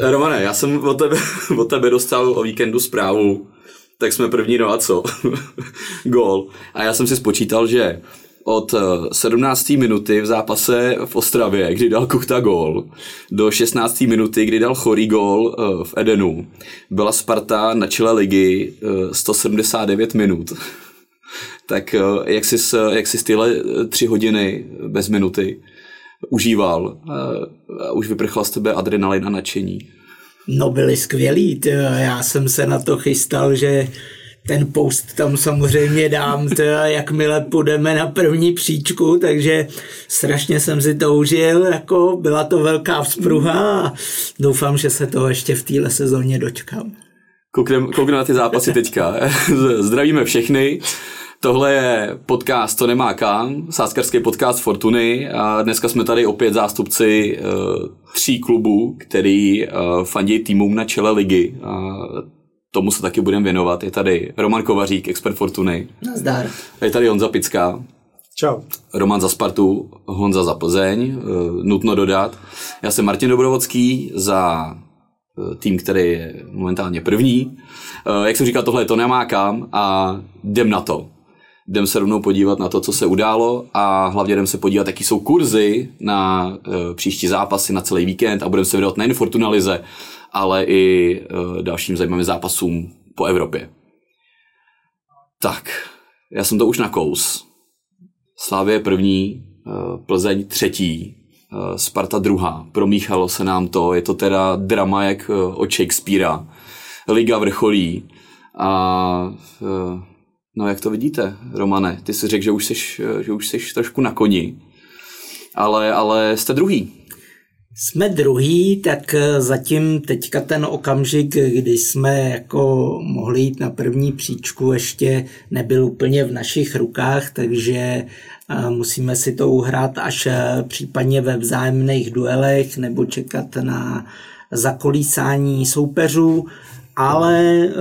Romane, já jsem od tebe, od tebe dostal o víkendu zprávu, tak jsme první, no a co? Gól. A já jsem si spočítal, že od 17. minuty v zápase v Ostravě, kdy dal Kuchta gól, do 16. minuty, kdy dal Chorý gól v Edenu, byla Sparta na čele ligy 179 minut. tak jak jsi, jak jsi tyhle tři hodiny bez minuty užíval a už vyprchla z tebe adrenalin a nadšení? No byli skvělí, tě. já jsem se na to chystal, že ten post tam samozřejmě dám, tě, jakmile půjdeme na první příčku, takže strašně jsem si to užil, jako byla to velká vzpruha a doufám, že se toho ještě v téhle sezóně dočkám. Koukneme kouknem na ty zápasy teďka. Zdravíme všechny. Tohle je podcast To nemá kam, sáskarský podcast Fortuny a dneska jsme tady opět zástupci uh, tří klubů, který uh, fandí týmům na čele ligy. A tomu se taky budeme věnovat. Je tady Roman Kovařík, expert Fortuny. Nazdar. Je tady Honza Pická. Čau. Roman za Spartu, Honza za Plzeň, uh, nutno dodat. Já jsem Martin Dobrovodský za tým, který je momentálně první. Jak jsem říkal, tohle to nemá kam a jdem na to jdem se rovnou podívat na to, co se událo a hlavně jdem se podívat, jaký jsou kurzy na uh, příští zápasy na celý víkend a budeme se věnovat nejen Fortunalize, ale i uh, dalším zajímavým zápasům po Evropě. Tak, já jsem to už nakous. Slávě první, uh, Plzeň třetí, uh, Sparta druhá. Promíchalo se nám to, je to teda drama jak uh, od Shakespearea. Liga vrcholí a No jak to vidíte, Romane? Ty jsi řekl, že už jsi, že už jsi trošku na koni, ale, ale jste druhý. Jsme druhý, tak eh, zatím teďka ten okamžik, kdy jsme jako mohli jít na první příčku, ještě nebyl úplně v našich rukách, takže eh, musíme si to uhrát až eh, případně ve vzájemných duelech nebo čekat na zakolísání soupeřů ale eh,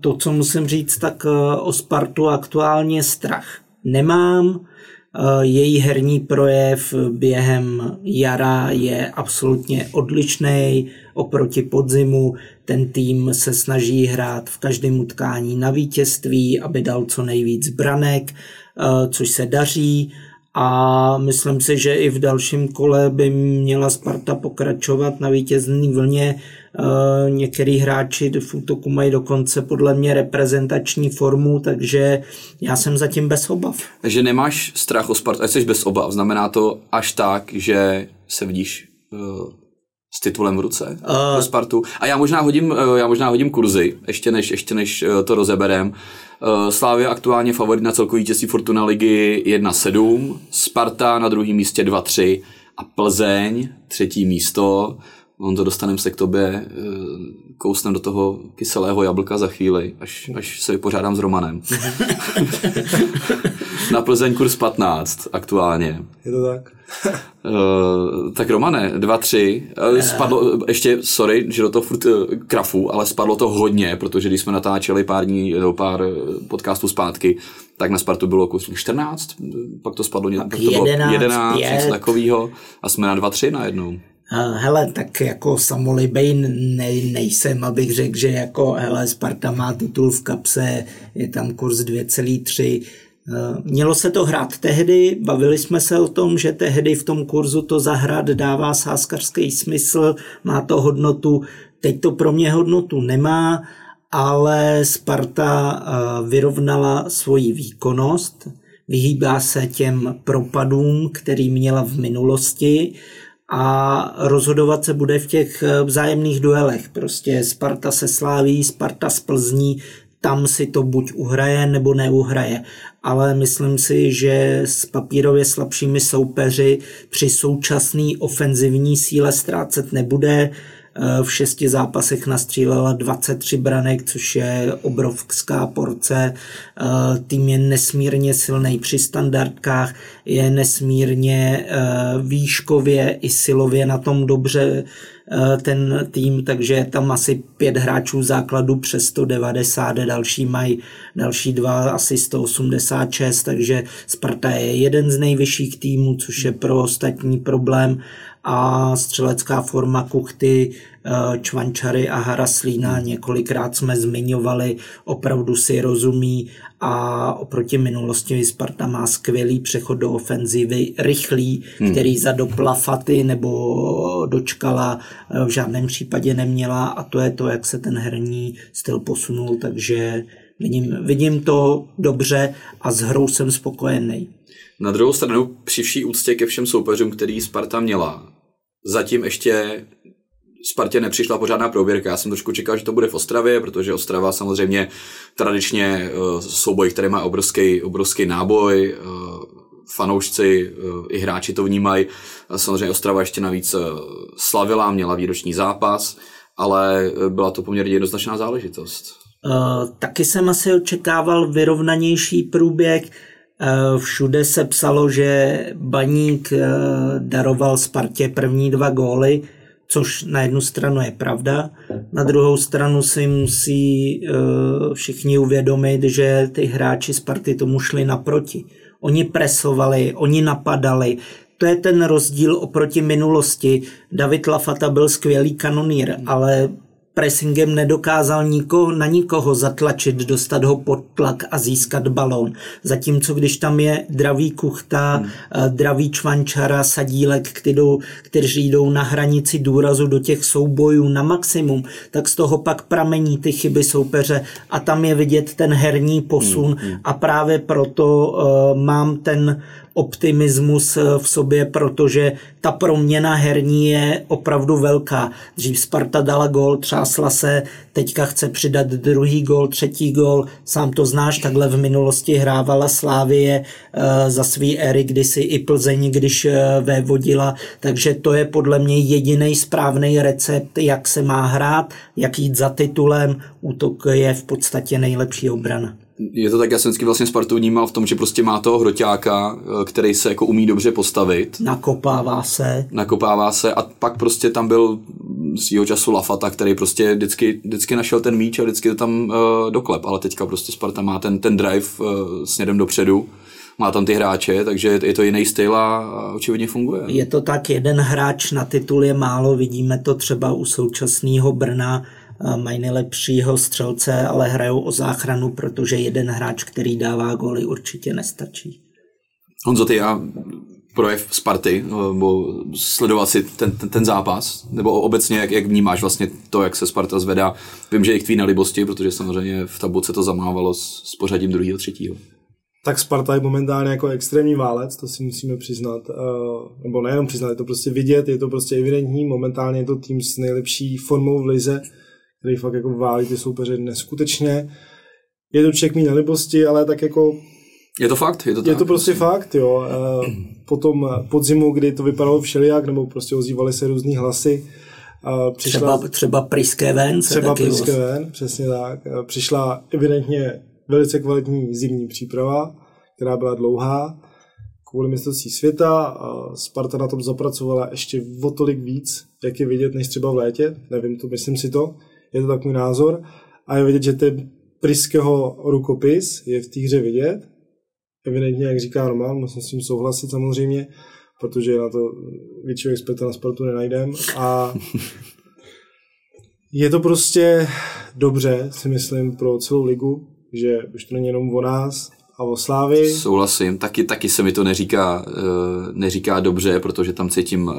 to, co musím říct, tak eh, o Spartu aktuálně strach nemám. Eh, její herní projev během jara je absolutně odlišný oproti podzimu. Ten tým se snaží hrát v každém utkání na vítězství, aby dal co nejvíc branek, což se daří a myslím si, že i v dalším kole by měla Sparta pokračovat na vítězné vlně. E, některý hráči v útoku mají dokonce podle mě reprezentační formu, takže já jsem zatím bez obav. Takže nemáš strach o Spartu, jsi bez obav. Znamená to až tak, že se vidíš uh s titulem v ruce uh, pro Spartu. A já možná hodím, já možná hodím kurzy, ještě než, ještě než to rozeberem. Eh, Slávě aktuálně favorit na celkový vítězství Fortuna ligy 1-7, Sparta na druhém místě 2-3 a Plzeň třetí místo. On to dostaneme se k tobě, eh, kousnem do toho kyselého jablka za chvíli, až, až se vypořádám s Romanem. na Plzeň kurz 15 aktuálně. Je to tak. uh, tak Romane, 2-3. Uh, eh, spadlo, ještě, sorry, že do toho furt uh, krafu, ale spadlo to hodně, protože když jsme natáčeli pár dní, pár podcastů zpátky, tak na Spartu bylo kus 14, pak to spadlo pak to bylo 11, 11 něco takového a jsme na 2-3 najednou. Hele, tak jako samolibej nej, nejsem, abych řekl, že jako hele, Sparta má titul v kapse, je tam kurz 2,3, Eh, mělo se to hrát tehdy, bavili jsme se o tom, že tehdy v tom kurzu to zahrát dává sáskarský smysl, má to hodnotu, teď to pro mě hodnotu nemá, ale Sparta eh, vyrovnala svoji výkonnost, vyhýbá se těm propadům, který měla v minulosti a rozhodovat se bude v těch eh, vzájemných duelech. Prostě Sparta se sláví, Sparta z Plzní, tam si to buď uhraje nebo neuhraje. Ale myslím si, že s papírově slabšími soupeři při současné ofenzivní síle ztrácet nebude. Eh, v šesti zápasech nastřílela 23 branek, což je obrovská porce. Eh, tým je nesmírně silný při standardkách, je nesmírně eh, výškově i silově na tom dobře ten tým, takže je tam asi pět hráčů základu přes 190, další mají další dva asi 186, takže Sparta je jeden z nejvyšších týmů, což je pro ostatní problém a střelecká forma Kuchty, eh, Čvančary a Haraslína, několikrát jsme zmiňovali, opravdu si rozumí a oproti minulosti Sparta má skvělý přechod do ofenzivy, rychlý, hmm. který za doplafaty nebo dočkala v žádném případě neměla a to je to, jak se ten herní styl posunul, takže vidím, vidím to dobře a s hrou jsem spokojený. Na druhou stranu, při vší úctě ke všem soupeřům, který Sparta měla, zatím ještě Spartě nepřišla pořádná prověrka. Já jsem trošku čekal, že to bude v Ostravě, protože Ostrava samozřejmě tradičně eh, souboj, který má obrovský, obrovský náboj, eh, fanoušci eh, i hráči to vnímají. Samozřejmě Ostrava ještě navíc slavila, měla výroční zápas, ale byla to poměrně jednoznačná záležitost. Uh, taky jsem asi očekával vyrovnanější průběh. Uh, všude se psalo, že Baník uh, daroval Spartě první dva góly, což na jednu stranu je pravda, na druhou stranu si musí všichni uvědomit, že ty hráči Sparty tomu šli naproti. Oni presovali, oni napadali, to je ten rozdíl oproti minulosti. David Lafata byl skvělý kanonýr, ale pressingem nedokázal nikoho, na nikoho zatlačit, dostat ho pod tlak a získat balón. Zatímco když tam je dravý kuchta, hmm. Eh, dravý čvančara, sadílek, kterou, kteří jdou na hranici důrazu do těch soubojů na maximum, tak z toho pak pramení ty chyby soupeře a tam je vidět ten herní posun hmm. hmm. a právě proto uh, mám ten optimismus eh, v sobě, protože ta proměna herní je opravdu velká. Dřív Sparta dala gol, třásla se, teďka chce přidat druhý gol, třetí gol, sám to znáš, takhle v minulosti hrávala Slávie eh, za svý éry, kdysi i Plzeň, když eh, vévodila, takže to je podle mě jediný správný recept, jak se má hrát, jak jít za titulem, útok je v podstatě nejlepší obrana je to tak, já jsem vždycky vlastně Spartu vnímal v tom, že prostě má toho hroťáka, eh, který se jako umí dobře postavit. Nakopává se. Nakopává se a pak prostě tam byl svýho času Lafata, který prostě vždycky, vždycky našel ten míč a vždycky to tam uh, doklep, ale teďka prostě Sparta má ten, ten drive uh, směrem dopředu má tam ty hráče, takže je to jiný styl a očividně funguje. Je to tak, jeden hráč na titul je málo, vidíme to třeba u současného Brna, mají nejlepšího střelce, ale hrajou o záchranu, protože jeden hráč, který dává góly, určitě nestačí. Honzo, ty já projev Sparty, nebo sledovat si ten, ten, ten zápas, nebo obecně, jak, jak vnímáš vlastně to, jak se Sparta zvedá. Vím, že je tvý na libosti, protože samozřejmě v tabulce to zamávalo s, s pořadím druhého, třetího. Tak Sparta je momentálně jako extrémní válec, to si musíme přiznat, nebo nejenom přiznat, je to prostě vidět, je to prostě evidentní, momentálně je to tým s nejlepší formou v lize, který fakt jako válí ty soupeře neskutečně. Je to člověk mý nelibosti, ale tak jako je to fakt? Je to, tak, je to prostě myslím. fakt, jo. Potom podzimu, kdy to vypadalo všelijak, nebo prostě ozývaly se různý hlasy, přišla, třeba, třeba Priské ven. Třeba Priské ven, přesně tak. Přišla evidentně velice kvalitní zimní příprava, která byla dlouhá kvůli mistrovství světa. Sparta na tom zapracovala ještě o tolik víc, jak je vidět, než třeba v létě. Nevím to, myslím si to je to takový názor. A je vidět, že ten Priského rukopis je v té hře vidět. Evidentně, jak říká Roman, musím s tím souhlasit samozřejmě, protože na to většího experta na sportu nenajdem. A je to prostě dobře, si myslím, pro celou ligu, že už to není jenom o nás, a o Slávy. Souhlasím, taky, taky se mi to neříká, eh, neříká dobře, protože tam cítím eh,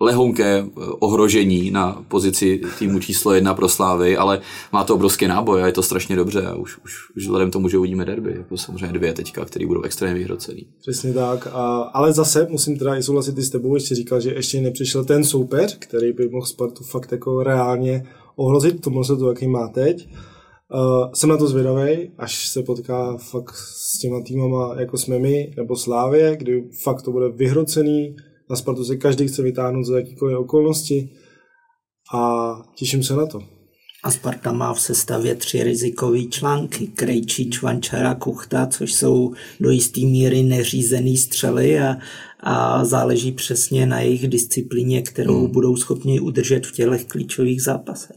lehonké eh, ohrožení na pozici týmu číslo jedna pro Slávy, ale má to obrovský náboj a je to strašně dobře a už, už, už vzhledem tomu, že uvidíme derby, jako samozřejmě dvě teďka, které budou extrémně vyhrocený. Přesně tak, a, ale zase musím teda i souhlasit i s tebou, ještě říkal, že ještě nepřišel ten soupeř, který by mohl Spartu fakt jako reálně ohrozit, tomu se to, jaký má teď. Uh, jsem na to zvědavý, až se potká fakt s těma týmama, jako jsme my, nebo Slávě, kdy fakt to bude vyhrocený, na Spartu se každý chce vytáhnout za jakýkoliv okolnosti a těším se na to. A Sparta má v sestavě tři rizikové články. Krejčí, Čvančara, Kuchta, což jsou do jisté míry neřízený střely a, a záleží přesně na jejich disciplíně, kterou hmm. budou schopni udržet v těchto klíčových zápasech.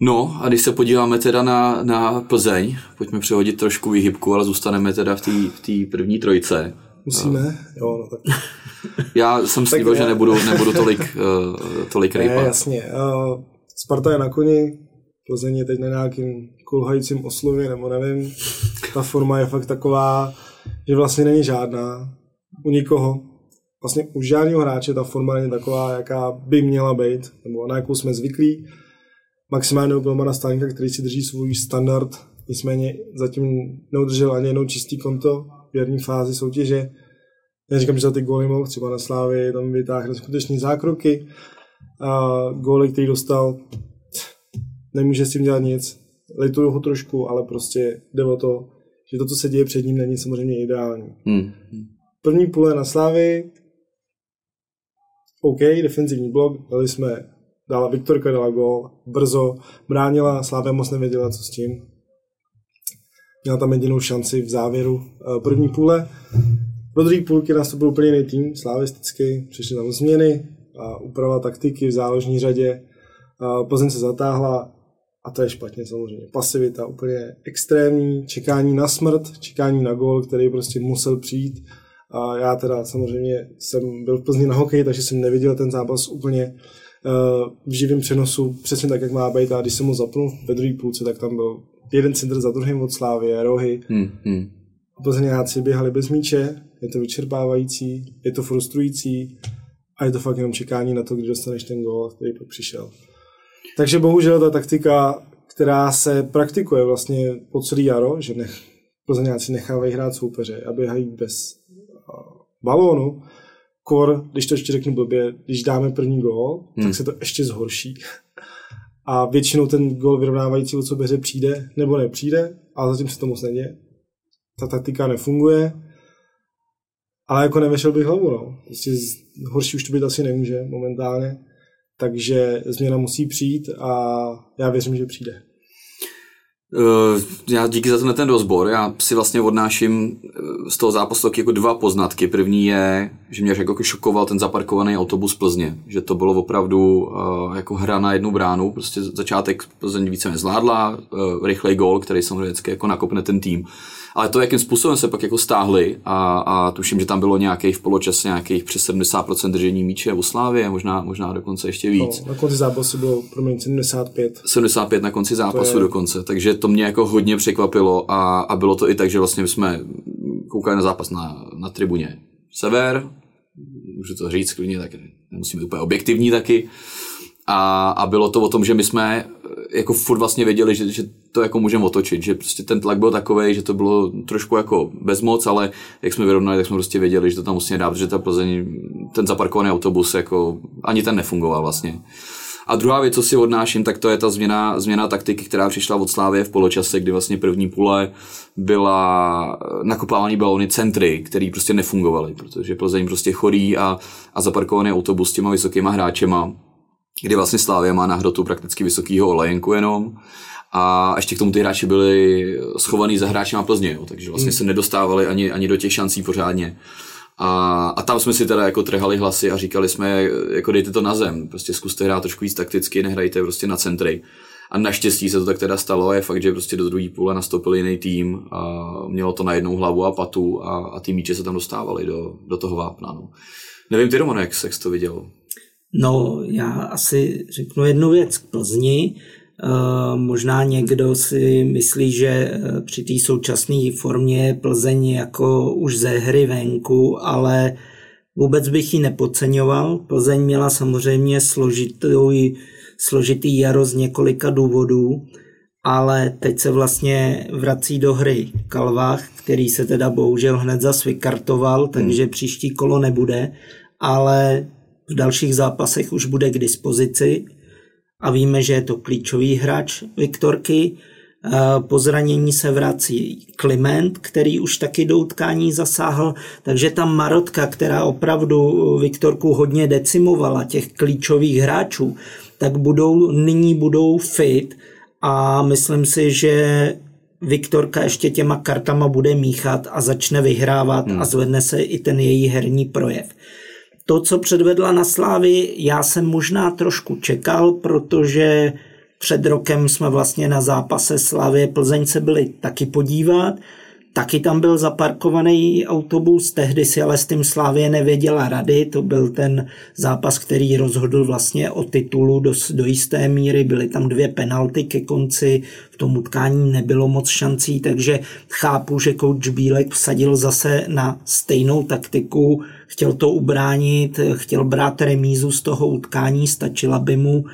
No a když se podíváme teda na, na Plzeň, pojďme přehodit trošku výhybku, ale zůstaneme teda v té v první trojce. Musíme? Jo, no tak. Já jsem slíbil, že nebudu, nebudu tolik, uh, tolik rejpat. Ne, jasně. Uh, Sparta je na koni, Plzeň je teď na nějakým kulhajícím oslově, nebo nevím. Ta forma je fakt taková, že vlastně není žádná u nikoho. Vlastně u žádného hráče ta forma není taková, jaká by měla být, nebo na jakou jsme zvyklí. Maximálně u Golmana Stanka, který si drží svůj standard, nicméně zatím neudržel ani jednou čistý konto jarní fázi soutěže. Já říkám, že za ty góly mohl, třeba na Slávě, tam vytáhl skutečný zákroky. A góly, který dostal, nemůže s tím dělat nic. Lituju ho trošku, ale prostě jde o to, že to, co se děje před ním, není samozřejmě ideální. Hmm. První půle na Slávy, OK, defenzivní blok, dali jsme, dala Viktorka, dala gol, brzo, bránila, Slávě moc nevěděla, co s tím. Měla tam jedinou šanci v závěru eh, první půle. Do druhé půlky nastoupil úplně jiný tým, slavistický, přišly tam změny, a úprava taktiky v záložní řadě. Plzeň se zatáhla a to je špatně samozřejmě. Pasivita úplně extrémní, čekání na smrt, čekání na gol, který prostě musel přijít. A já teda samozřejmě jsem byl v Plzni na hokej, takže jsem neviděl ten zápas úplně uh, v živém přenosu, přesně tak, jak má být. A když jsem ho zapnul ve druhé půlce, tak tam byl jeden centr za druhým od Slávy, rohy. Hmm, hmm. Plzeňáci běhali bez míče, je to vyčerpávající, je to frustrující a je to fakt jenom čekání na to, kdy dostaneš ten gól, který pak přišel. Takže bohužel ta taktika, která se praktikuje vlastně po celý jaro, že nech, plzeňáci nechávají hrát soupeře a běhají bez balónu, kor, když to ještě řeknu blbě, když dáme první gól, hmm. tak se to ještě zhorší. A většinou ten gól vyrovnávající od soupeře přijde nebo nepřijde, ale zatím se to moc neděje. Ta taktika nefunguje, ale jako nevešel bych hlavu, no. Prostě horší už to být asi nemůže momentálně takže změna musí přijít a já věřím, že přijde. Uh, já díky za ten, ten rozbor, já si vlastně odnáším eh, z toho zápasu taky jako dva poznatky. První je, že mě jako šokoval ten zaparkovaný autobus Plzně, že to bylo opravdu uh, jako hra na jednu bránu, prostě začátek Plzeň více nezvládla, uh, rychlej gol, který samozřejmě vždycky jako nakopne ten tým ale to, jakým způsobem se pak jako stáhli a, a tuším, že tam bylo nějakých v poločase nějakých přes 70% držení míče u Slávě, možná, možná dokonce ještě víc. No, na konci zápasu bylo promiň 75. 75 na konci zápasu je... dokonce, takže to mě jako hodně překvapilo a, a bylo to i tak, že vlastně jsme koukali na zápas na, na tribuně Sever, můžu to říct klidně, tak nemusíme být úplně objektivní taky. A, a bylo to o tom, že my jsme jako furt vlastně věděli, že, že to jako můžeme otočit, že prostě ten tlak byl takový, že to bylo trošku jako bezmoc, ale jak jsme vyrovnali, tak jsme prostě věděli, že to tam musíme dát, že ta Plzeň, ten zaparkovaný autobus, jako ani ten nefungoval vlastně. A druhá věc, co si odnáším, tak to je ta změna, změna taktiky, která přišla od Slávě v poločase, kdy vlastně první půle byla nakopávaný balony centry, které prostě nefungovaly, protože Plzeň prostě chorý a, a zaparkovaný autobus s těma vysokýma hráčema, kdy vlastně Slávia má na hrotu prakticky vysokýho olejenku jenom a ještě k tomu ty hráči byli schovaný za hráči na Plzně, jo, takže vlastně hmm. se nedostávali ani, ani do těch šancí pořádně. A, a tam jsme si teda jako trhali hlasy a říkali jsme, jako dejte to na zem, prostě zkuste hrát trošku víc takticky, nehrajte prostě na centry. A naštěstí se to tak teda stalo je fakt, že prostě do druhé půle nastoupil jiný tým a mělo to na jednou hlavu a patu a, a ty míče se tam dostávali do, do toho vápna. No. Nevím, ty Roman, jak, jak jsi to viděl? No, já asi řeknu jednu věc k Plzni. Uh, možná někdo si myslí, že eh, při té současné formě je Plzeň jako už ze hry venku, ale vůbec bych ji nepodceňoval. Plzeň měla samozřejmě složitý, složitý jaro z několika důvodů, ale teď se vlastně vrací do hry Kalvách, který se teda bohužel hned zas vykartoval, takže hmm. příští kolo nebude, ale v dalších zápasech už bude k dispozici a víme, že je to klíčový hráč Viktorky. Po zranění se vrací Kliment, který už taky do utkání zasáhl, takže ta Marotka, která opravdu Viktorku hodně decimovala, těch klíčových hráčů, tak budou, nyní budou fit a myslím si, že Viktorka ještě těma kartama bude míchat a začne vyhrávat hmm. a zvedne se i ten její herní projev to, co předvedla na Slávy, já jsem možná trošku čekal, protože před rokem jsme vlastně na zápase Slávy Plzeň se byli taky podívat. Taky tam byl zaparkovaný autobus, tehdy si ale s tím Slávě nevěděla rady, to byl ten zápas, který rozhodl vlastně o titulu do, do jisté míry, byly tam dvě penalty ke konci, v tom utkání nebylo moc šancí, takže chápu, že coach Bílek vsadil zase na stejnou taktiku, chtěl to ubránit, chtěl brát remízu z toho utkání, stačila by mu,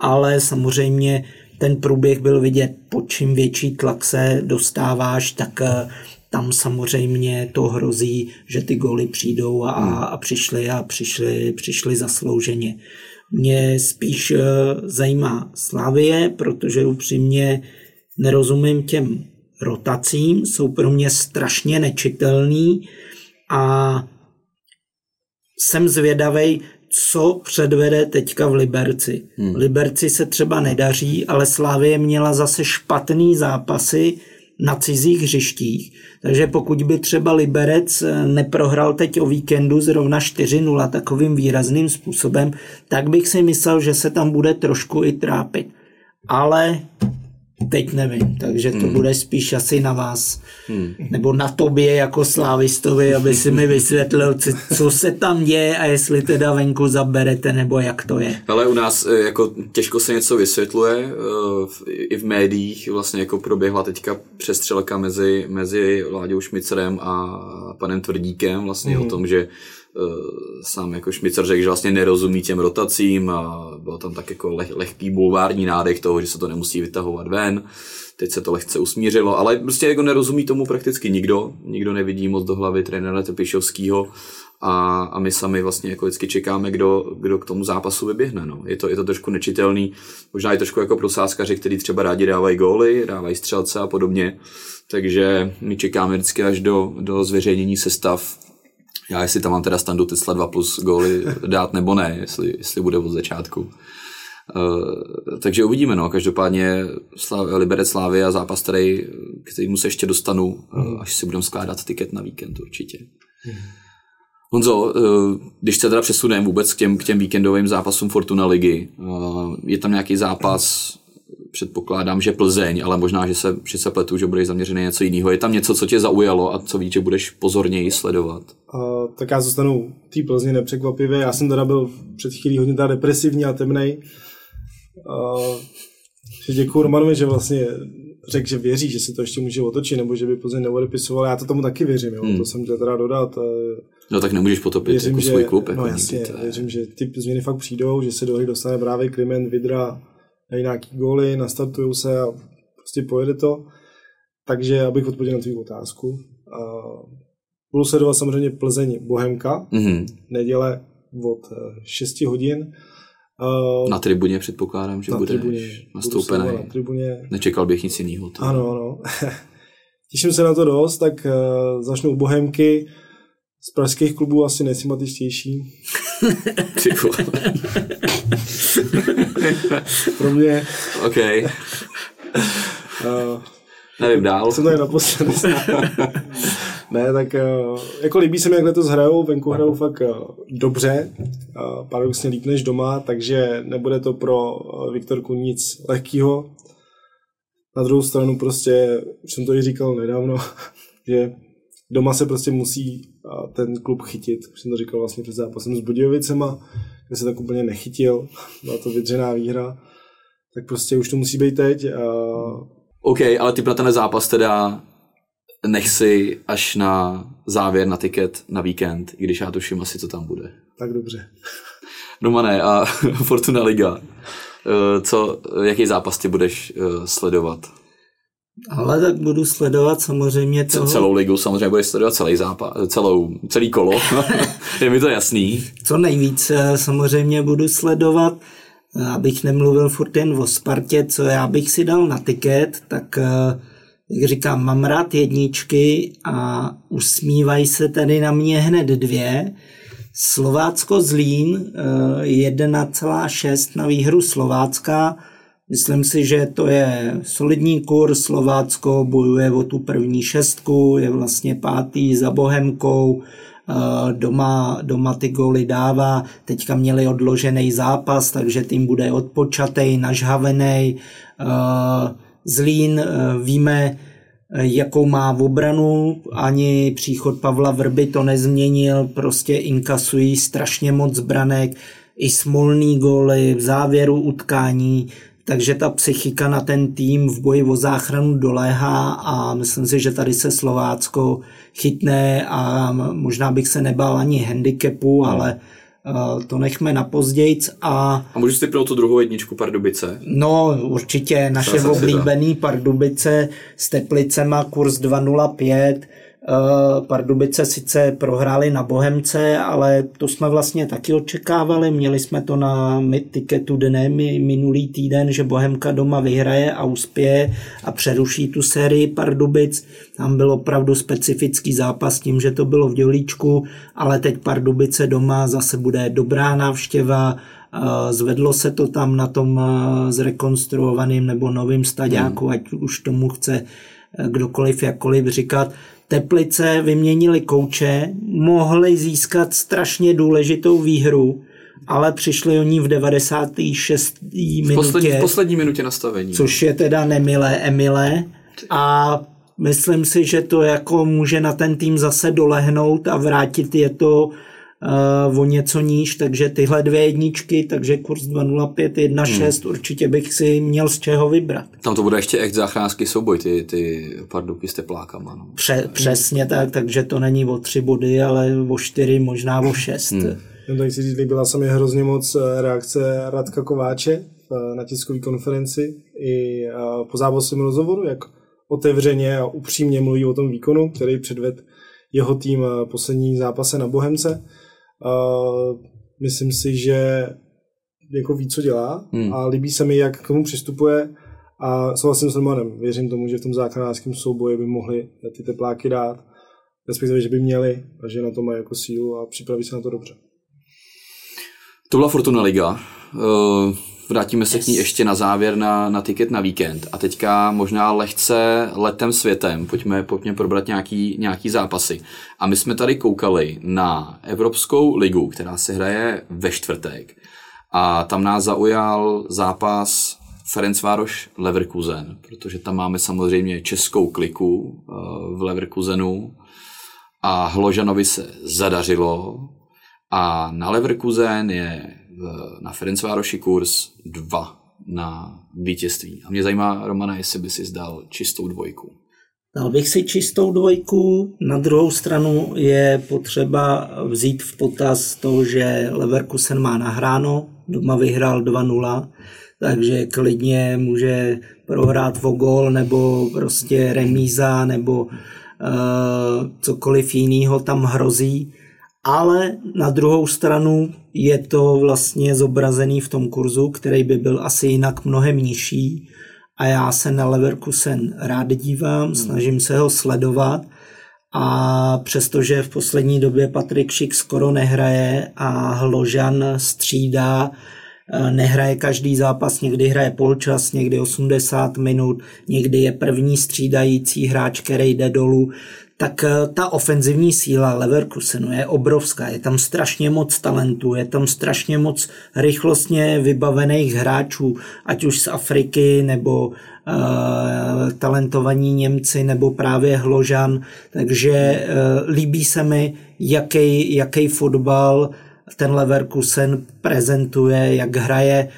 ale samozřejmě ten průběh byl vidět, po čím větší tlak se dostáváš, tak eh, tam samozřejmě to hrozí, že ty goly přijdou a, a přišly a přišly, přišly zaslouženě. Mě spíš eh, zajímá Slavie, protože upřímně nerozumím těm rotacím, jsou pro mě strašně nečitelný a jsem zvědavý, co předvede teďka v Liberci. Hmm. Liberci se třeba nedaří, ale Slávie měla zase špatný zápasy na cizích hřištích. Takže pokud by třeba Liberec neprohrál teď o víkendu zrovna 4-0 takovým výrazným způsobem, tak bych si myslel, že se tam bude trošku i trápit. Ale Teď nevím, takže to hmm. bude spíš asi na vás, hmm. nebo na tobě jako slávistovi, aby si mi vysvětlil, co se tam děje a jestli teda venku zaberete, nebo jak to je. Ale u nás eh, jako těžko se něco vysvětluje, eh, i v médiích vlastně jako proběhla teďka přestřelka mezi, mezi Láďou Šmicerem a panem Tvrdíkem vlastně hmm. o tom, že sám jako Šmicer řekl, že vlastně nerozumí těm rotacím a byl tam tak jako leh, lehký bulvární nádech toho, že se to nemusí vytahovat ven. Teď se to lehce usmířilo, ale prostě jako nerozumí tomu prakticky nikdo. Nikdo nevidí moc do hlavy trenéra Tepišovského a, a my sami vlastně jako vždycky čekáme, kdo, kdo k tomu zápasu vyběhne. No. Je, to, je to trošku nečitelný, možná i trošku jako pro sáskaři, kteří třeba rádi dávají góly, dávají střelce a podobně. Takže my čekáme vždycky až do, do zveřejnění sestav já jestli tam mám teda standu Tesla 2 plus góly dát nebo ne, jestli, jestli bude od začátku. Uh, takže uvidíme, no. Každopádně Slav, Liberec Slávy a zápas, který, který mu se ještě dostanu, uh, až si budeme skládat tiket na víkend určitě. Mm. Honzo, uh, když se teda přesuneme vůbec k těm, k těm víkendovým zápasům Fortuna ligy, je tam nějaký zápas, předpokládám, že Plzeň, ale možná, že se, že se pletu, že budeš zaměřený něco jiného. Je tam něco, co tě zaujalo a co víš, že budeš pozorněji sledovat? Uh, tak já zůstanu té Plzně nepřekvapivě. Já jsem teda byl před chvílí hodně teda depresivní a temnej. Uh, že děkuji Romanovi, že vlastně řekl, že věří, že se to ještě může otočit, nebo že by Plzeň neodepisoval. Já to tomu taky věřím, jo. Hmm. to jsem chtěl teda dodat. No tak nemůžeš potopit věřím, jako že, svůj klub. Jako no jasně, věřím, že ty změny fakt přijdou, že se do hry dostane právě Kliment, Vidra, dají nějaký góly, nastartují se a prostě pojede to. Takže abych odpověděl na tvou otázku. Uh, budu sledovat samozřejmě Plzeň Bohemka, mm-hmm. neděle od 6 hodin. Uh, na tribuně předpokládám, že na budeš tribuně, nastoupený. Na tribuně. Nečekal bych nic jiného. Ano, ano. Těším se na to dost, tak uh, začnu u Bohemky. Z pražských klubů asi nejsympatičtější. Ty Pro mě. OK. Uh, Nevím dál. Jsem tady naposledy. ne, tak uh, jako líbí se mi, jak letos hrajou, venku hrajou fakt uh, dobře, uh, paradoxně líp než doma, takže nebude to pro Viktorku nic lehkého. Na druhou stranu prostě, už jsem to i říkal nedávno, že doma se prostě musí ten klub chytit. Už jsem to říkal vlastně před zápasem s Budějovicema, kde se tak úplně nechytil, byla to vydřená výhra. Tak prostě už to musí být teď. A... OK, ale ty pro ten zápas teda nech si až na závěr na tiket na víkend, i když já tuším asi, co tam bude. Tak dobře. Romane, a Fortuna Liga. Eh, co, jaký zápas ty budeš eh, sledovat? Ale tak budu sledovat samozřejmě toho... Celou ligu samozřejmě budeš sledovat celý zápas, celou, celý kolo, je mi to jasný. Co nejvíc eh, samozřejmě budu sledovat, eh, abych nemluvil furt jen o Spartě, co já bych si dal na tiket, tak eh, jak říkám, mám rád jedničky a usmívají se tady na mě hned dvě. Slovácko Zlín 1,6 na výhru Slovácka, Myslím si, že to je solidní kurz. Slovácko bojuje o tu první šestku, je vlastně pátý za Bohemkou, eh, doma, doma ty góly dává. Teďka měli odložený zápas, takže tým bude odpočatej, nažhavený. Eh, Zlín, eh, víme, jakou má v obranu, ani příchod Pavla Vrby to nezměnil, prostě inkasují strašně moc branek, i smolný góly v závěru utkání, takže ta psychika na ten tým v boji o záchranu doléhá a myslím si, že tady se Slovácko chytne a možná bych se nebál ani handicapu, ale Eh, to nechme na pozdějc a... A můžu si pro tu druhou jedničku Pardubice? No, určitě naše oblíbený Pardubice s Teplicema kurz 205 Eh, Pardubice sice prohráli na Bohemce, ale to jsme vlastně taky očekávali. Měli jsme to na tiketu dne minulý týden, že Bohemka doma vyhraje a uspěje a přeruší tu sérii Pardubic. Tam byl opravdu specifický zápas tím, že to bylo v Dělíčku, ale teď Pardubice doma zase bude dobrá návštěva, eh, Zvedlo se to tam na tom eh, zrekonstruovaným nebo novým staďáku, hmm. ať už tomu chce kdokoliv jakkoliv říkat. Teplice vyměnili kouče, mohli získat strašně důležitou výhru, ale přišli oni v 96. minutě. V poslední, v poslední minutě nastavení. Což je teda nemilé Emile. A myslím si, že to jako může na ten tým zase dolehnout a vrátit je to uh, o něco níž, takže tyhle dvě jedničky, takže kurz 2.05, 1.6, hmm. určitě bych si měl z čeho vybrat. Tam to bude ještě echt záchranářský souboj, ty, ty parduky s teplákama. No. Pře, přesně tak, takže to není o tři body, ale o čtyři, možná o šest. Hmm. Jen tak si říct, líbila se mi hrozně moc eh, reakce Radka Kováče eh, na tiskové konferenci i po zápasovém rozhovoru, jak otevřeně a upřímně mluví o tom výkonu, který předved jeho tým poslední zápase na Bohemce. Uh, myslím si, že jako ví, co dělá hmm. a líbí se mi, jak k tomu přistupuje a souhlasím s Romanem. Věřím tomu, že v tom záchranářském souboji by mohli ty tepláky dát, respektive, že by měli a že na to mají jako sílu a připraví se na to dobře. To byla Fortuna Liga. Uh, vrátíme se yes. k ní ještě na závěr na, na tiket na víkend. A teďka možná lehce letem světem, pojďme, pojďme probrat nějaký, nějaký zápasy. A my jsme tady koukali na Evropskou ligu, která se hraje ve čtvrtek. A tam nás zaujal zápas Ferencvároš Leverkusen, protože tam máme samozřejmě českou kliku eh, v Leverkusenu a Hložanovi se zadařilo a na Leverkusen je na Ferencvároši kurz 2 na vítězství. A mě zajímá, Romana, jestli by si zdal čistou dvojku. Dal bych si čistou dvojku. Na druhou stranu je potřeba vzít v potaz to, že Leverkusen má nahráno, doma vyhrál 2-0, takže klidně může prohrát o gol nebo prostě remíza nebo uh, cokoliv jiného tam hrozí ale na druhou stranu je to vlastně zobrazený v tom kurzu, který by byl asi jinak mnohem nižší a já se na Leverkusen rád dívám, hmm. snažím se ho sledovat a přestože v poslední době Patrik Šik skoro nehraje a Hložan střídá, nehraje každý zápas, někdy hraje polčas, někdy 80 minut, někdy je první střídající hráč, který jde dolů, tak eh, ta ofenzivní síla Leverkusenu je obrovská. Je tam strašně moc talentů, je tam strašně moc rychlostně vybavených hráčů, ať už z Afriky, nebo uh, talentovaní Němci, nebo právě Hložan. Takže uh, líbí se mi, jaký, jaký fotbal ten Leverkusen prezentuje, jak hraje.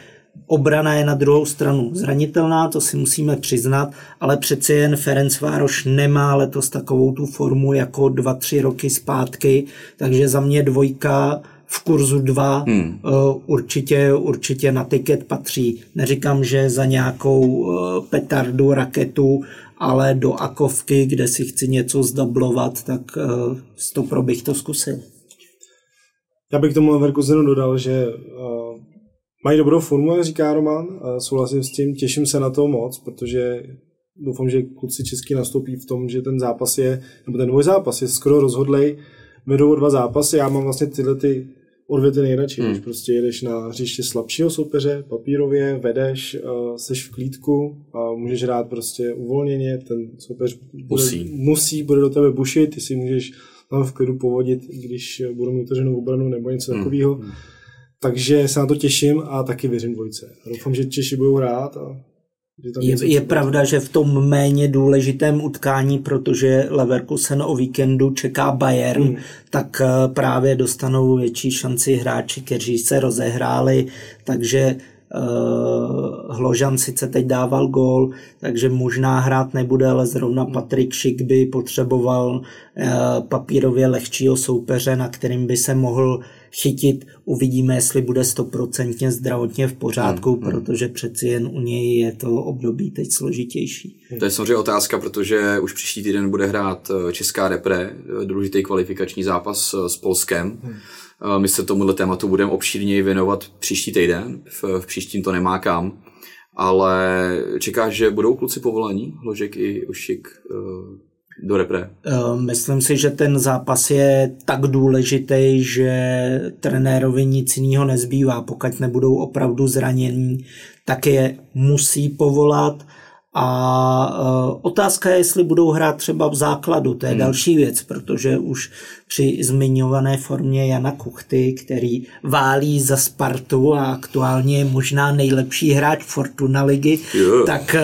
Obrana je na druhou stranu zranitelná, to si musíme přiznat, ale přeci jen Ferenc Vároš nemá letos takovou tu formu jako dva, tři roky zpátky, takže za mě dvojka v kurzu 2 hmm. uh, určitě, určitě na tiket patří. Neříkám, že za nějakou uh, petardu, raketu, ale do akovky, kde si chci něco zdablovat, tak uh, stopro bych to zkusil. Já bych tomu Leverkusenu dodal, že uh, Mají dobrou formu, jak říká Roman, a souhlasím s tím, těším se na to moc, protože doufám, že kluci český nastoupí v tom, že ten zápas je, nebo ten dvoj zápas je skoro rozhodlej, vedou dva zápasy, já mám vlastně tyhle ty odvěty nejradši, hmm. když prostě jedeš na hřiště slabšího soupeře, papírově, vedeš, uh, seš v klídku a můžeš hrát prostě uvolněně, ten soupeř bude, musí. musí, bude do tebe bušit, ty si můžeš tam v klidu povodit, když budou mít otevřenou obranu nebo něco hmm. takového. Hmm takže se na to těším a taky věřím dvojce. Doufám, že Češi budou rád a Je, je pravda, že v tom méně důležitém utkání, protože Leverkusen o víkendu čeká Bayern, hmm. tak eh, právě dostanou větší šanci hráči, kteří se rozehráli, takže Uh, Hložan sice teď dával gól, takže možná hrát nebude, ale zrovna Patrik Šik by potřeboval uh, papírově lehčího soupeře, na kterým by se mohl chytit. Uvidíme, jestli bude stoprocentně zdravotně v pořádku, hmm, hmm. protože přeci jen u něj je to období teď složitější. To je samozřejmě otázka, protože už příští týden bude hrát eh, Česká repre, eh, důležitý kvalifikační zápas eh, s Polskem. Hmm. My se tomuhle tématu budeme obšírněji věnovat příští týden, v, v příštím to nemá kam, ale čekáš, že budou kluci povolení, Hložek i Ušik do repre? Eh, myslím si, že ten zápas je tak důležitý, že trenérovi nic jiného nezbývá. Pokud nebudou opravdu zranění, tak je musí povolat a uh, otázka je, jestli budou hrát třeba v základu, to je hmm. další věc, protože už při zmiňované formě Jana Kuchty, který válí za Spartu a aktuálně je možná nejlepší hráč Fortuna ligy, yeah. tak,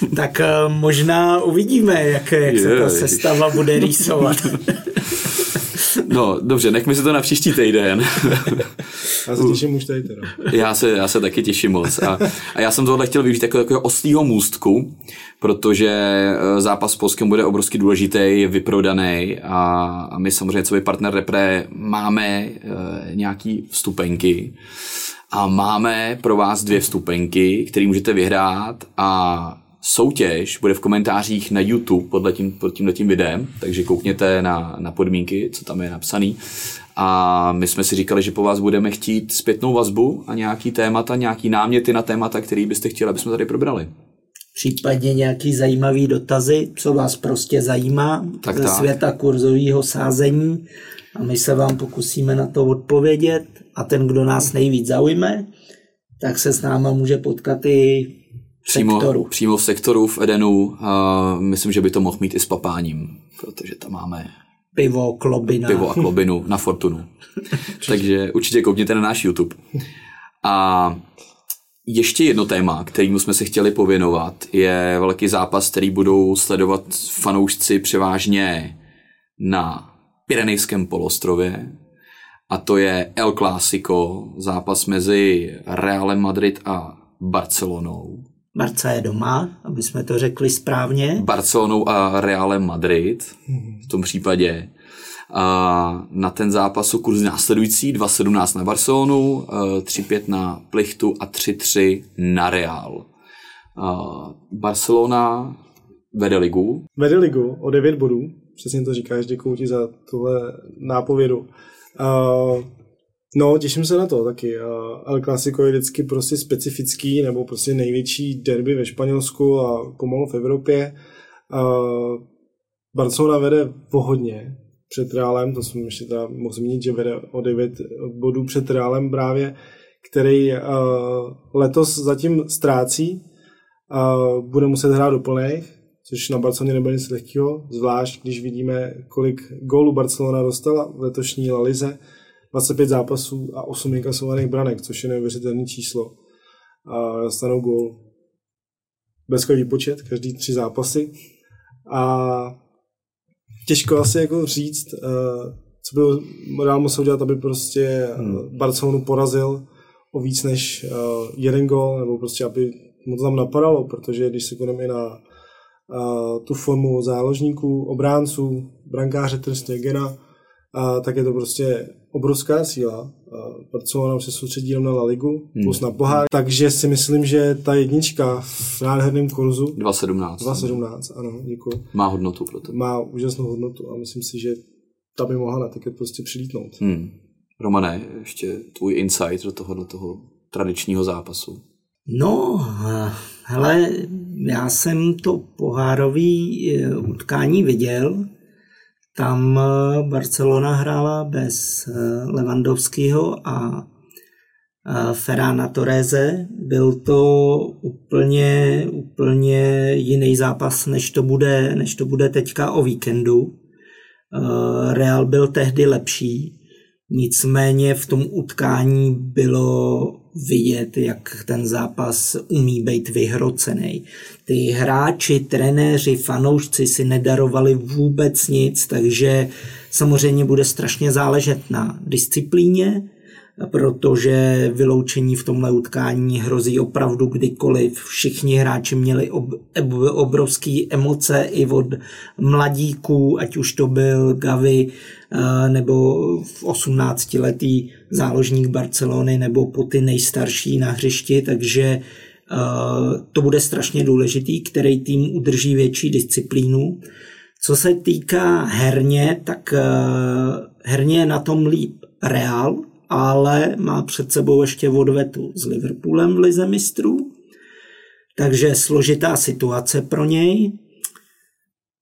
uh, tak uh, možná uvidíme, jak, jak yeah. se ta sestava bude rýsovat. No, dobře, nechme si to na příští týden. Já se těším už tady teda. Já se, já se taky těším moc. A, a já jsem tohle chtěl využít jako takového oslýho můstku, protože eh, zápas s Polskem bude obrovsky důležitý, vyprodaný a, a my samozřejmě, co by partner repre, máme e, nějaký vstupenky a máme pro vás dvě vstupenky, které můžete vyhrát a soutěž bude v komentářích na YouTube podle tím, pod tímhle tím videem, takže koukněte na, na podmínky, co tam je napsaný. A my jsme si říkali, že po vás budeme chtít zpětnou vazbu a nějaký témata, nějaký náměty na témata, který byste chtěli, aby jsme tady probrali. Případně nějaký zajímavý dotazy, co vás prostě zajímá tak, ze tak. světa kurzového sázení a my se vám pokusíme na to odpovědět a ten, kdo nás nejvíc zaujme, tak se s náma může potkat i přímo, sektoru. přímo v sektoru v Edenu. A myslím, že by to mohl mít i s papáním, protože tam máme pivo, klobina. Pivo a klobinu na Fortunu. Takže určitě koukněte na náš YouTube. A ještě jedno téma, kterým jsme se chtěli pověnovat, je velký zápas, který budou sledovat fanoušci převážně na Pyrenejském polostrově. A to je El Clásico, zápas mezi Realem Madrid a Barcelonou. Barca je doma, aby jsme to řekli správně. Barcelonou a Realem Madrid v tom případě. A na ten zápas jsou kurzy následující 2.17 na Barcelonu, 3.5 na Plichtu a 3.3 na Real. Barcelona vede ligu. Vede ligu o 9 bodů, přesně to říkáš, děkuji ti za tuhle nápovědu. Uh, No, těším se na to taky. El Clasico je vždycky prostě specifický, nebo prostě největší derby ve Španělsku a pomalu v Evropě. Barcelona vede pohodně před Reálem, to jsem ještě teda mohl zmínit, že vede o 9 bodů před Reálem právě, který letos zatím ztrácí, bude muset hrát do plných, což na Barceloně nebude nic lehkého, zvlášť když vidíme, kolik gólů Barcelona dostala v letošní La Lize 25 zápasů a 8 inkasovaných branek, což je neuvěřitelné číslo. A dostanou gól. Bezkový počet, každý tři zápasy. A těžko asi jako říct, eh, co by Real musel dělat, aby prostě hmm. Barcelonu porazil o víc než eh, jeden gól, nebo prostě aby mu to tam napadalo, protože když se koneme na uh, tu formu záložníků, obránců, brankáře Ter tak je to prostě obrovská síla. Barcelona už se soustředí jenom na La Ligu, hmm. plus na pohár, takže si myslím, že ta jednička v nádherném kurzu 2.17. 2.17, ano, děkuji. Má hodnotu pro to. Má úžasnou hodnotu a myslím si, že ta by mohla na tiket prostě přilítnout. Hmm. Romane, ještě tvůj insight do tohohle toho tradičního zápasu. No, hele, já jsem to pohárový e, utkání viděl, tam eh, Barcelona hrála bez eh, Levandovského a Ferrana Torreze. Byl to úplně, úplně jiný zápas, než to, bude, než to bude teďka o víkendu. Eh, Real byl tehdy lepší, nicméně v tom utkání bylo vidět, jak ten zápas umí být vyhrocený. Ty hráči, trenéři, fanoušci si nedarovali vůbec nic, takže samozřejmě bude strašně záležet na disciplíně, protože vyloučení v tomhle utkání hrozí opravdu kdykoliv. Všichni hráči měli ob, obrovské emoce i od mladíků, ať už to byl Gavi eh, nebo v 18 letý záložník Barcelony nebo po ty nejstarší na hřišti, takže eh, to bude strašně důležitý, který tým udrží větší disciplínu. Co se týká herně, tak eh, herně je na tom líp Real, ale má před sebou ještě odvetu s Liverpoolem v lize mistrů, takže složitá situace pro něj.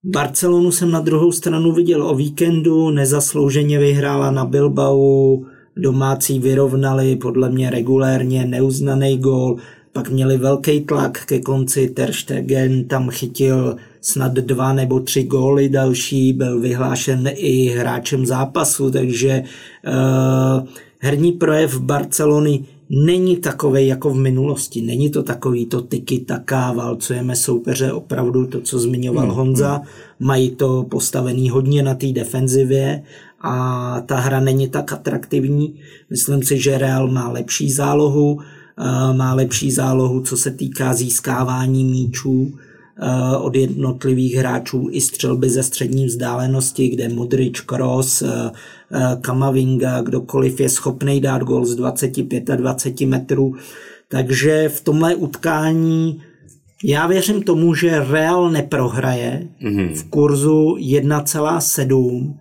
Barcelonu jsem na druhou stranu viděl o víkendu, nezaslouženě vyhrála na Bilbao, domácí vyrovnali podle mě regulérně neuznaný gól, pak měli velký tlak ke konci, Ter Stegen tam chytil snad dva nebo tři góly další, byl vyhlášen i hráčem zápasu, takže uh, herní projev Barcelony není takový jako v minulosti. Není to takový to tyky taká, válcujeme soupeře opravdu to, co zmiňoval hmm. Honza. Hmm. Mají to postavený hodně na té defenzivě a ta hra není tak atraktivní. Myslím si, že Real má lepší zálohu, eh, má lepší zálohu, co se týká získávání míčů Eh, od jednotlivých hráčů i střelby ze střední vzdálenosti, kde Modrič, Kroos, eh, Kamavinga, kdokoliv je schopný dát gol z 25 a 20 metrů. Takže v tomhle utkání já věřím tomu, že Real neprohraje mm-hmm. v kurzu 1,7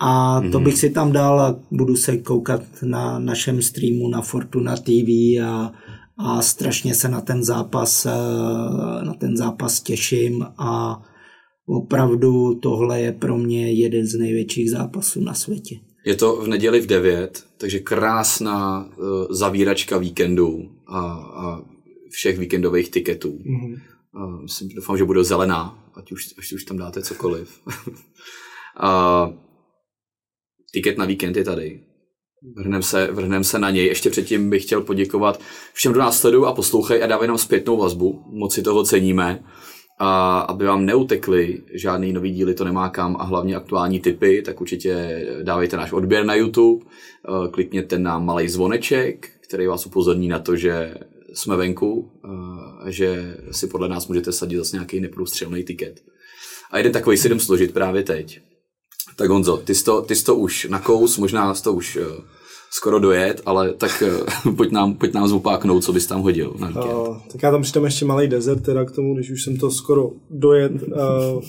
a to mm-hmm. bych si tam dal a budu se koukat na našem streamu na Fortuna TV a a strašně se na ten zápas, eh, na ten zápas těším a opravdu tohle je pro mě jeden z největších zápasů na světě. Je to v neděli v 9, takže krásná uh, zavíračka víkendu a, a všech víkendových tiketů. Mm-hmm. Uh, myslím, doufám, že bude zelená, ať už, ať už tam dáte cokoliv. uh, tiket na víkend je tady. Vrhneme se, vrhnem se na něj. Ještě předtím bych chtěl poděkovat všem, kdo nás sledují a poslouchají a dávají nám zpětnou vazbu. Moc si toho ceníme. A aby vám neutekly žádný nový díly, to nemá kam a hlavně aktuální typy, tak určitě dávejte náš odběr na YouTube, eh, klikněte na malý zvoneček, který vás upozorní na to, že jsme venku, eh, že si podle nás můžete sadit zase nějaký neprůstřelný tiket. A jeden takový si jdem složit právě teď. Tak Honzo, ty jsi to, ty jsi to už nakous, možná jsi to už uh, skoro dojet, ale tak uh, pojď, nám, pojď nám zopáknout, co bys tam hodil. Na uh, tak já tam přidám ještě malý desert teda k tomu, když už jsem to skoro dojet. Uh,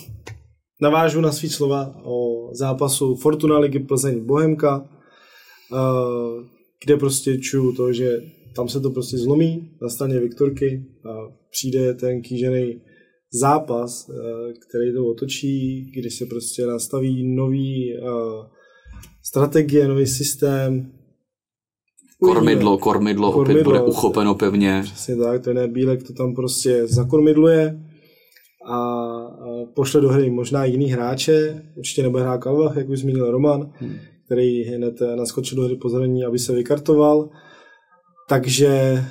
navážu na svý slova o zápasu Fortuna ligy Plzeň Bohemka, uh, kde prostě čuju to, že tam se to prostě zlomí na straně Viktorky a přijde ten kýžený zápas, eh, který to otočí, kdy se prostě nastaví nový eh, strategie, nový systém. Kormidlo, kormidlo, kormidlo opět bude uchopeno pevně. Přesně tak, ten Bílek to tam prostě zakormidluje a pošle do hry možná jiný hráče, určitě nebude hrát Kalvach, jak už zmínil Roman, hmm. který hned naskočil do hry po zranění, aby se vykartoval. Takže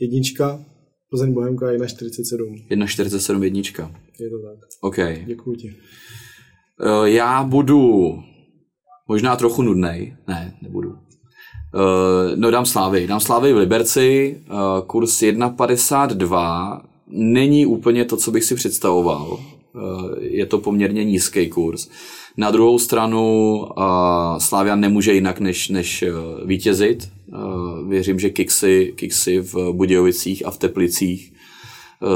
jednička, Plzeň Bohemka 1,47. 1,47 jednička. Je to tak. OK. Děkuji ti. Uh, já budu možná trochu nudnej. Ne, nebudu. Uh, no dám Slávy. Dám Slávy v Liberci. Uh, kurz 1,52 není úplně to, co bych si představoval. Uh, je to poměrně nízký kurz. Na druhou stranu Slávia nemůže jinak, než, než vítězit. Věřím, že kiksy, kiksy v Budějovicích a v Teplicích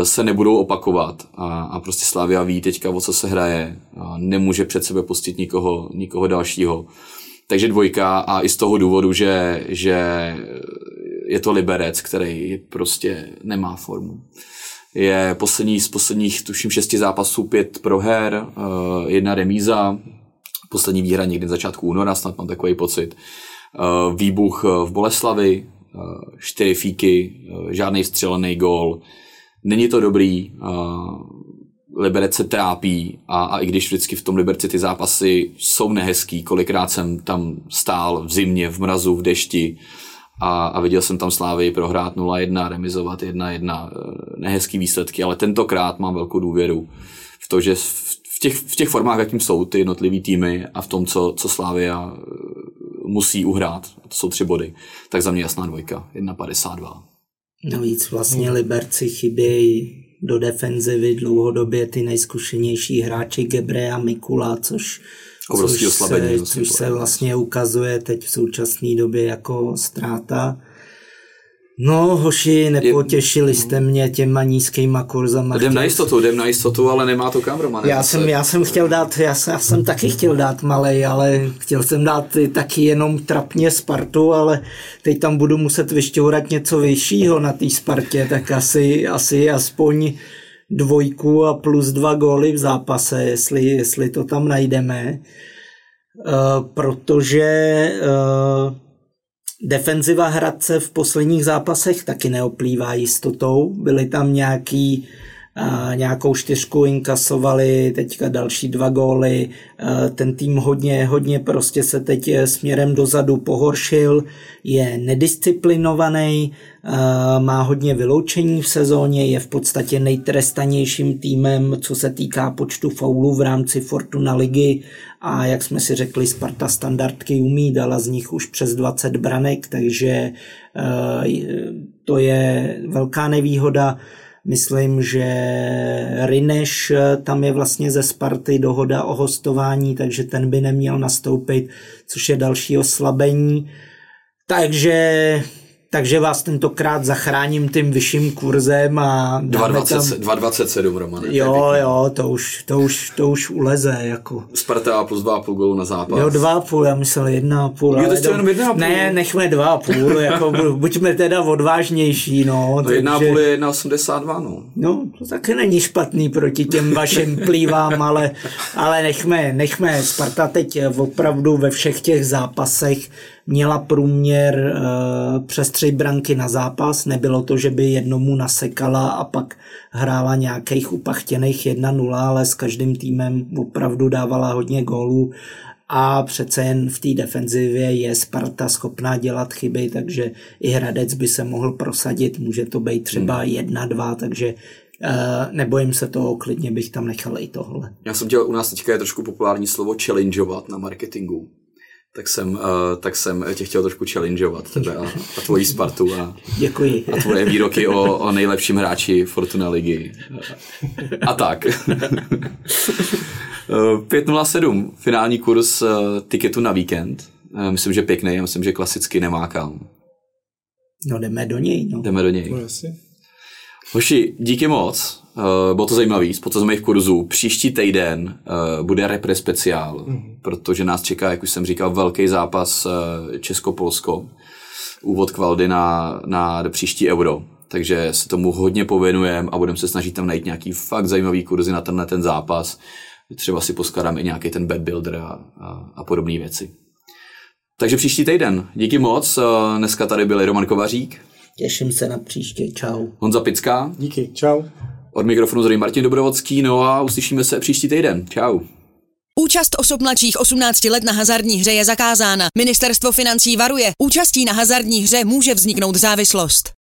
se nebudou opakovat a, a prostě Slávia ví teďka, o co se hraje. A nemůže před sebe pustit nikoho, nikoho dalšího. Takže dvojka a i z toho důvodu, že, že je to Liberec, který prostě nemá formu je poslední z posledních, tuším, šesti zápasů pět proher, eh, jedna remíza, poslední výhra někdy v začátku února, snad mám takový pocit. Eh, výbuch eh, v Boleslavi, čtyři fíky, žádný střelený gól. Není to dobrý, Liberec se trápí a, a i když vždycky v tom Liberci ty zápasy jsou nehezký, kolikrát jsem tam stál v zimě, v mrazu, v dešti, a, a viděl jsem tam Slávy prohrát 0-1, remizovat 1-1, nehezký výsledky, ale tentokrát mám velkou důvěru v to, že v těch, v těch formách, jakým jsou ty jednotlivý týmy a v tom, co, co Slávia musí uhrát, to jsou tři body, tak za mě jasná dvojka, 1,52. Navíc vlastně Liberci chybějí do defenzivy dlouhodobě ty nejzkušenější hráči Gebre a Mikula, což, což, se, což se vlastně ukazuje teď v současné době jako ztráta. No, hoši, nepotěšili jste mě těma nízkýma kurzama. Jdem na jistotu, jdem na jistotu, ale nemá to kam, Roman. Já jsem, já jsem chtěl dát, já, jsem, já jsem taky chtěl dát malej, ale chtěl jsem dát taky jenom trapně Spartu, ale teď tam budu muset vyšťourat něco vyššího na té Spartě, tak asi, asi aspoň dvojku a plus dva góly v zápase, jestli, jestli to tam najdeme. Uh, protože uh, Defenziva Hradce v posledních zápasech taky neoplývá jistotou. Byly tam nějaký nějakou čtyřku inkasovali, teďka další dva góly. Ten tým hodně, hodně prostě se teď směrem dozadu pohoršil, je nedisciplinovaný, má hodně vyloučení v sezóně, je v podstatě nejtrestanějším týmem, co se týká počtu faulů v rámci Fortuna ligy a jak jsme si řekli, Sparta standardky umí, dala z nich už přes 20 branek, takže to je velká nevýhoda. Myslím, že Rineš eh, tam je vlastně ze Sparty dohoda o hostování, takže ten by neměl nastoupit, což je další oslabení. Takže takže vás tentokrát zachráním tím vyšším kurzem a 2,27 Roman. Jo, jo, to už, to už, to už uleze. Jako. Sparta plus 2,5 gólu na zápas. Jo, 2,5, já myslel 1,5. Jo, to jenom 1,5. Ne, nechme 2,5, jako buďme teda odvážnější, no. no takže... 1,5 je 1,82, no. No, to taky není špatný proti těm vašim plývám, ale, ale nechme, nechme. Sparta teď opravdu ve všech těch zápasech měla průměr uh, přes tři branky na zápas. Nebylo to, že by jednomu nasekala a pak hrála nějakých upachtěných 1-0, ale s každým týmem opravdu dávala hodně gólů a přece jen v té defenzivě je Sparta schopná dělat chyby, takže i Hradec by se mohl prosadit, může to být třeba hmm. jedna, dva, takže Uh, nebojím se toho, klidně bych tam nechal i tohle. Já jsem dělal, u nás teďka je trošku populární slovo challengeovat na marketingu tak jsem, uh, tak jsem tě chtěl trošku challengeovat tebe a, a tvoji Spartu a, Děkuji. a tvoje výroky o, o nejlepším hráči Fortuna ligy. A tak. 5.07, finální kurz uh, tiketu na víkend. Uh, myslím, že pěkný, myslím, že klasicky nemá kam. No jdeme do něj. No. Jdeme do něj. No, Hoši, díky moc. Uh, bylo to zajímavý, z mých kurzů. Příští týden uh, bude repre speciál, mm. protože nás čeká, jak už jsem říkal, velký zápas uh, Česko-Polsko. Úvod kvaldy na, na příští euro. Takže se tomu hodně pověnujeme a budeme se snažit tam najít nějaký fakt zajímavý kurzy na tenhle ten zápas. Třeba si poskladám i nějaký ten bad builder a, a, a podobné věci. Takže příští týden. Díky moc. Dneska tady byl Roman Kovařík. Těším se na příště. Čau. Honza Pická. Díky. Čau. Od mikrofonu zřejmě Martin Dobrovodský, no a uslyšíme se příští týden. Čau. Účast osob mladších 18 let na hazardní hře je zakázána. Ministerstvo financí varuje. Účastí na hazardní hře může vzniknout závislost.